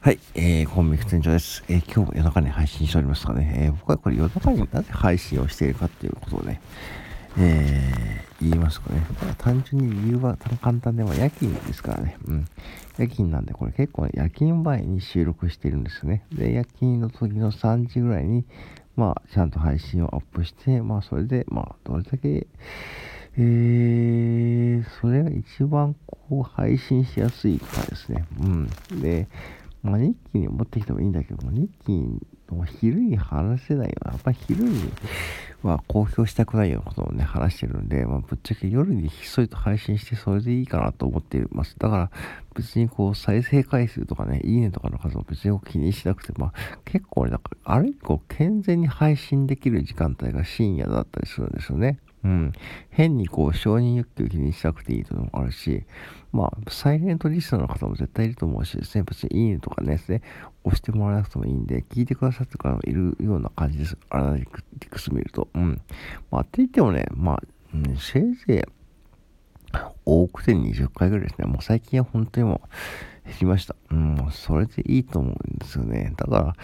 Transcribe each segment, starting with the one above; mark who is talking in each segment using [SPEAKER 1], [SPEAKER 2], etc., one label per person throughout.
[SPEAKER 1] はい、えー、コンビニ店長です。えー、今日も夜中に配信しておりますがね、えー、僕はこれ夜中になぜ配信をしているかっていうことをね、えー、言いますかね。単純に理由は簡単では夜勤ですからね。うん。夜勤なんで、これ結構、夜勤前に収録しているんですよね。で、夜勤の時の3時ぐらいに、まあ、ちゃんと配信をアップして、まあ、それで、まあ、どれだけ、えー、それが一番こう配信しやすいかですね。うん。で、まあ、日記に持ってきてもいいんだけども、日記の昼に話せないよやっぱり昼には公表したくないようなことをね、話してるんで、まあ、ぶっちゃけ夜にひっそりと配信してそれでいいかなと思っています。だから、別にこう、再生回数とかね、いいねとかの数を別に気にしなくて、まあ、結構ね、だから、あれこう、健全に配信できる時間帯が深夜だったりするんですよね。うん。変にこう、承認欲求を気にしなくていいというのもあるし、まあ、サイレントリスナーの方も絶対いると思うしですね、別にいいねとかね、ね、押してもらわなくてもいいんで、聞いてくださってからいるような感じです。アナリティクス見ると。うん。まあ、って言ってもね、まあ、うん、せいぜい、多くて20回ぐらいですね。もう最近は本当にもう減りました。うん、それでいいと思うんですよね。だから、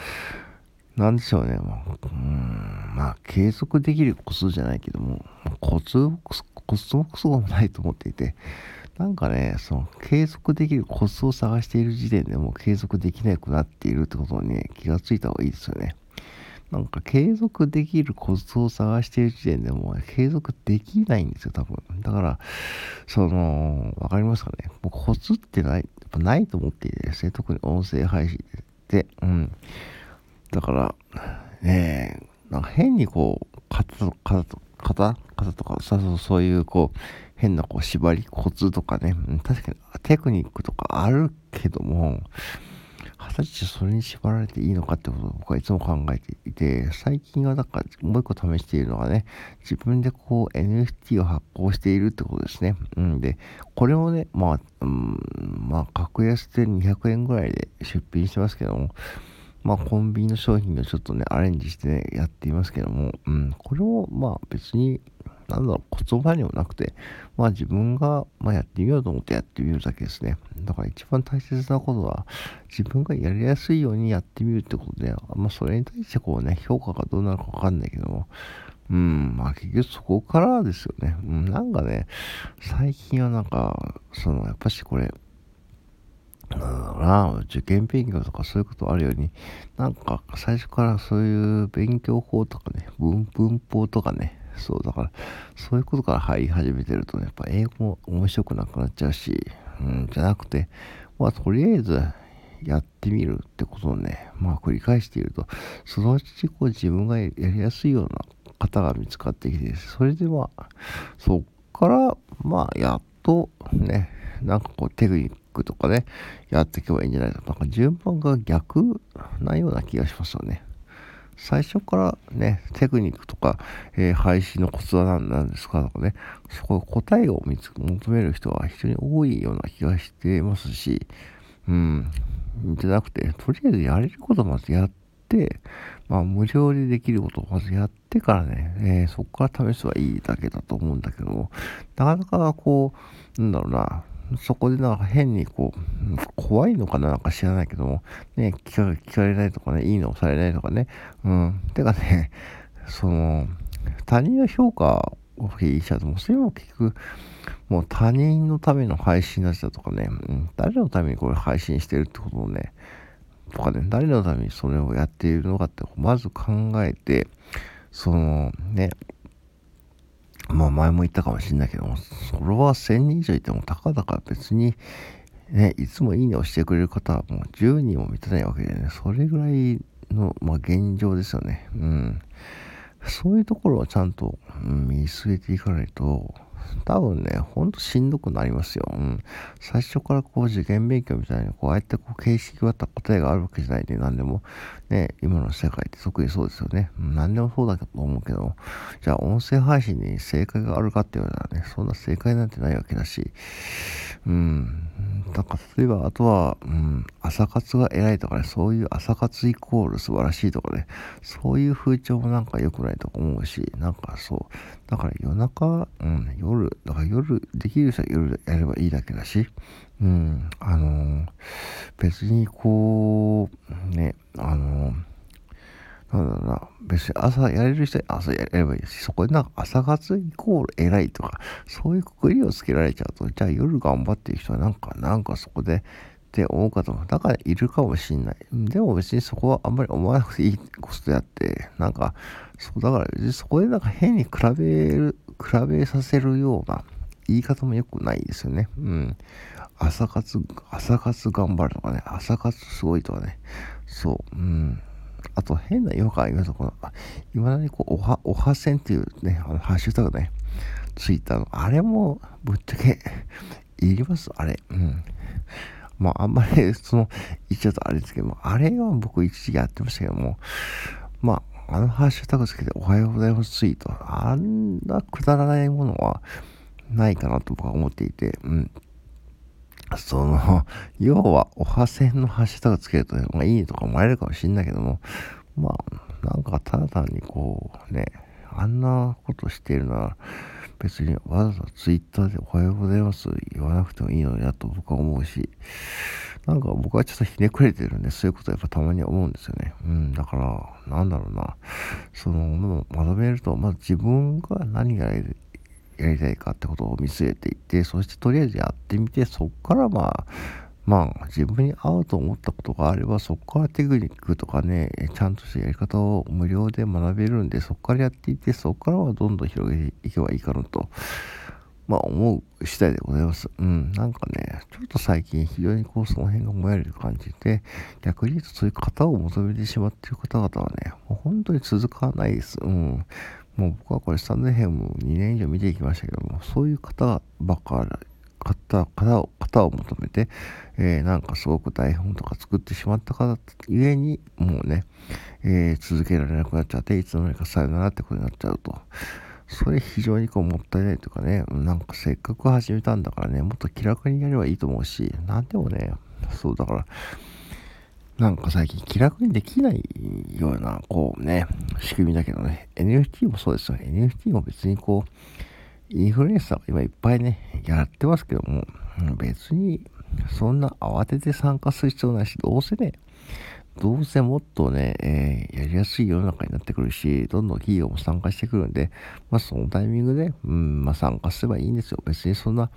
[SPEAKER 1] なんでしょうね、もう、うん、まあ、継続できるコツじゃないけども、コツ、コツもクソもないと思っていて、なんかね、その、継続できるコツを探している時点でもう継続できなくなっているってことにね、気がついた方がいいですよね。なんか継続できるコツを探している時点でも継続できないんですよ、多分。だから、その、わかりますかね。もうコツってない、やっぱないと思っていてですね、特に音声配信で、うん。だから、ねえ、なんか変にこう、型と型と型とか、そうそういうこう、変なこう縛り、コツとかね、確かにテクニックとかあるけども、果たしてそれに縛られていいのかってことを僕はいつも考えていて、最近はだかもう一個試しているのがね、自分でこう NFT を発行しているってことですね。うんで、これもね、まあ、うん、まあ、格安で200円ぐらいで出品してますけども、まあ、コンビニの商品をちょっとね、アレンジしてね、やっていますけども、うん、これを、まあ、別に、なんだろう、言葉にもなくて、まあ、自分が、まあ、やってみようと思ってやってみるだけですね。だから一番大切なことは、自分がやりやすいようにやってみるってことで、まあ、それに対してこうね、評価がどうなるかわかんないけども、うん、まあ結局そこからですよね。うん、なんかね、最近はなんか、その、やっぱしこれ、な受験勉強とかそういうことあるように、なんか最初からそういう勉強法とかね、文文法とかね、そうだから、そういうことから入り始めてるとね、やっぱ英語も面白くなくなっちゃうし、うん、じゃなくて、まあとりあえずやってみるってことをね、まあ繰り返していると、そのうちこう自分がやりやすいような方が見つかってきて、それでまあ、そっから、まあやっとね、なんかこうテクニックとかね、やっていけばいいんじゃないか。なんか順番が逆なような気がしますよね。最初からね、テクニックとか、えー、配信のコツは何なんですかとかね、そこ答えを見つ求める人は非常に多いような気がしてますし、うん、じゃなくて、とりあえずやれることまずやって、まあ、無料でできることをまずやってからね、えー、そこから試せばいいだけだと思うんだけども、なかなかこう、なんだろうな、そこでなんか変にこう、怖いのかななんか知らないけども、ね、聞か聞かれないとかね、いいのをされないとかね、うん。てかね、その、他人の評価を気にしちゃうと、もうそれも結局、もう他人のための配信になっちゃうとかね、うん、誰のためにこれ配信してるってことをね、とかね、誰のためにそれをやっているのかって、まず考えて、そのね、まあ前も言ったかもしれないけども、フォロワー1000人以上いてもたかだか別に、ね、いつもいいねをしてくれる方はもう10人も満たないわけでね、それぐらいの、まあ、現状ですよね。うん。そういうところをちゃんと、うん、見据えていかないと、多分ね、ほんとしんどくなりますよ。うん。最初からこう受験勉強みたいに、こうああやってこう形式った答えがあるわけじゃないで、何でも、ね、今の世界って特にそうですよね。何でもそうだと思うけど、じゃあ音声配信に正解があるかって言われたらね、そんな正解なんてないわけだし、うん。なんか例えば、あとは、うん、朝活が偉いとかね、そういう朝活イコール素晴らしいとかね、そういう風潮もなんか良くないと思うし、なんかそう、だから夜中、うん、夜、だから夜、できる人は夜やればいいだけだし、うん、あのー、別にこう、ね、あのー、なんだろうな、別に朝やれる人は朝やればいいし、そこでなんか朝活イコール偉いとか、そういうくくりをつけられちゃうと、じゃあ夜頑張ってる人はなんか、なんかそこで、って思う方も、だからいるかもしんない。でも別にそこはあんまり思わなくていいことであって、なんか、そうだから別にそこでなんか変に比べる、比べさせるような言い方も良くないですよね。うん。朝活、朝活頑張るとかね、朝活すごいとかね、そう、うん。あと変な違和感ありますこの、いまだにこう、おは、おはせんっていうね、あの、ハッシュタグね、ツイッターの、あれもぶっちゃけ、いりますあれ。うん。まあ、あんまり、その、言っちゃうとあれですけども、あれは僕一時期やってましたけども、まあ、あのハッシュタグつけておはようございますツイート、あんなくだらないものはないかなと僕は思っていて、うん。その、要は、おはせんのハッシュタグつけると、まあ、いいとかもらえるかもしんないけども、まあ、なんかただ単にこう、ね、あんなことしてるなら、別にわざわざツイッターでおはようございます言わなくてもいいのになと僕は思うし、なんか僕はちょっとひねくれてるんで、そういうことやっぱたまに思うんですよね。うん、だから、なんだろうな。その、まとめると、まず自分が何がやりたいかってことを見据えていって、そしてとりあえずやってみて、そっからまあ、まあ、自分に合うと思ったことがあれば、そこからテクニックとかね、ちゃんとしたやり方を無料で学べるんで、そこからやっていって、そこからはどんどん広げていけばいいかなと、まあ思う次第でございます。うん、なんかね、ちょっと最近非常にこう、その辺がもやれる感じで、逆に言うとそういう方を求めてしまっている方々はね、もう本当に続かないです。うん。もう僕はこれスタンドヘム2年以上見ていきましたけども、そういう方ばかり方方を方を求めて、えー、なんかすごく台本とか作ってしまった方ゆえにもうね、えー、続けられなくなっちゃっていつの間にかさよならってことになっちゃうとそれ非常にこうもったいないとかねなんかせっかく始めたんだからねもっと気楽にやればいいと思うしなんでもねそうだからなんか最近気楽にできないような、こうね、仕組みだけどね、NFT もそうですよ。NFT も別にこう、インフルエンサーが今いっぱいね、やってますけども、別にそんな慌てて参加する必要ないし、どうせね、どうせもっとね、えー、やりやすい世の中になってくるし、どんどん企業も参加してくるんで、まあそのタイミングで、うん、まあ参加すればいいんですよ。別にそんな、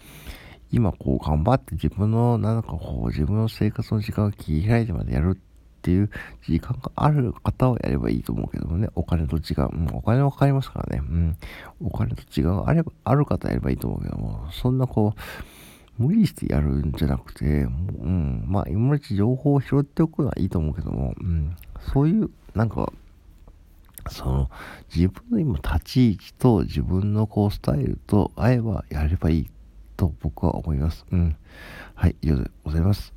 [SPEAKER 1] 今こう頑張って自分の、なんかこう自分の生活の時間を切り開いてまでやるっていう時間がある方はやればいいと思うけどもね、お金と時間、うん、お金はかかりますからね、うん、お金と時間があれば、ある方やればいいと思うけども、そんなこう、無理してやるんじゃなくて、もうん、まあ、今のうち情報を拾っておくのはいいと思うけども、うん、そういう、なんか、その、自分の今立ち位置と自分のこうスタイルと合えばやればいいと僕は思います。うん。はい、以上でございます。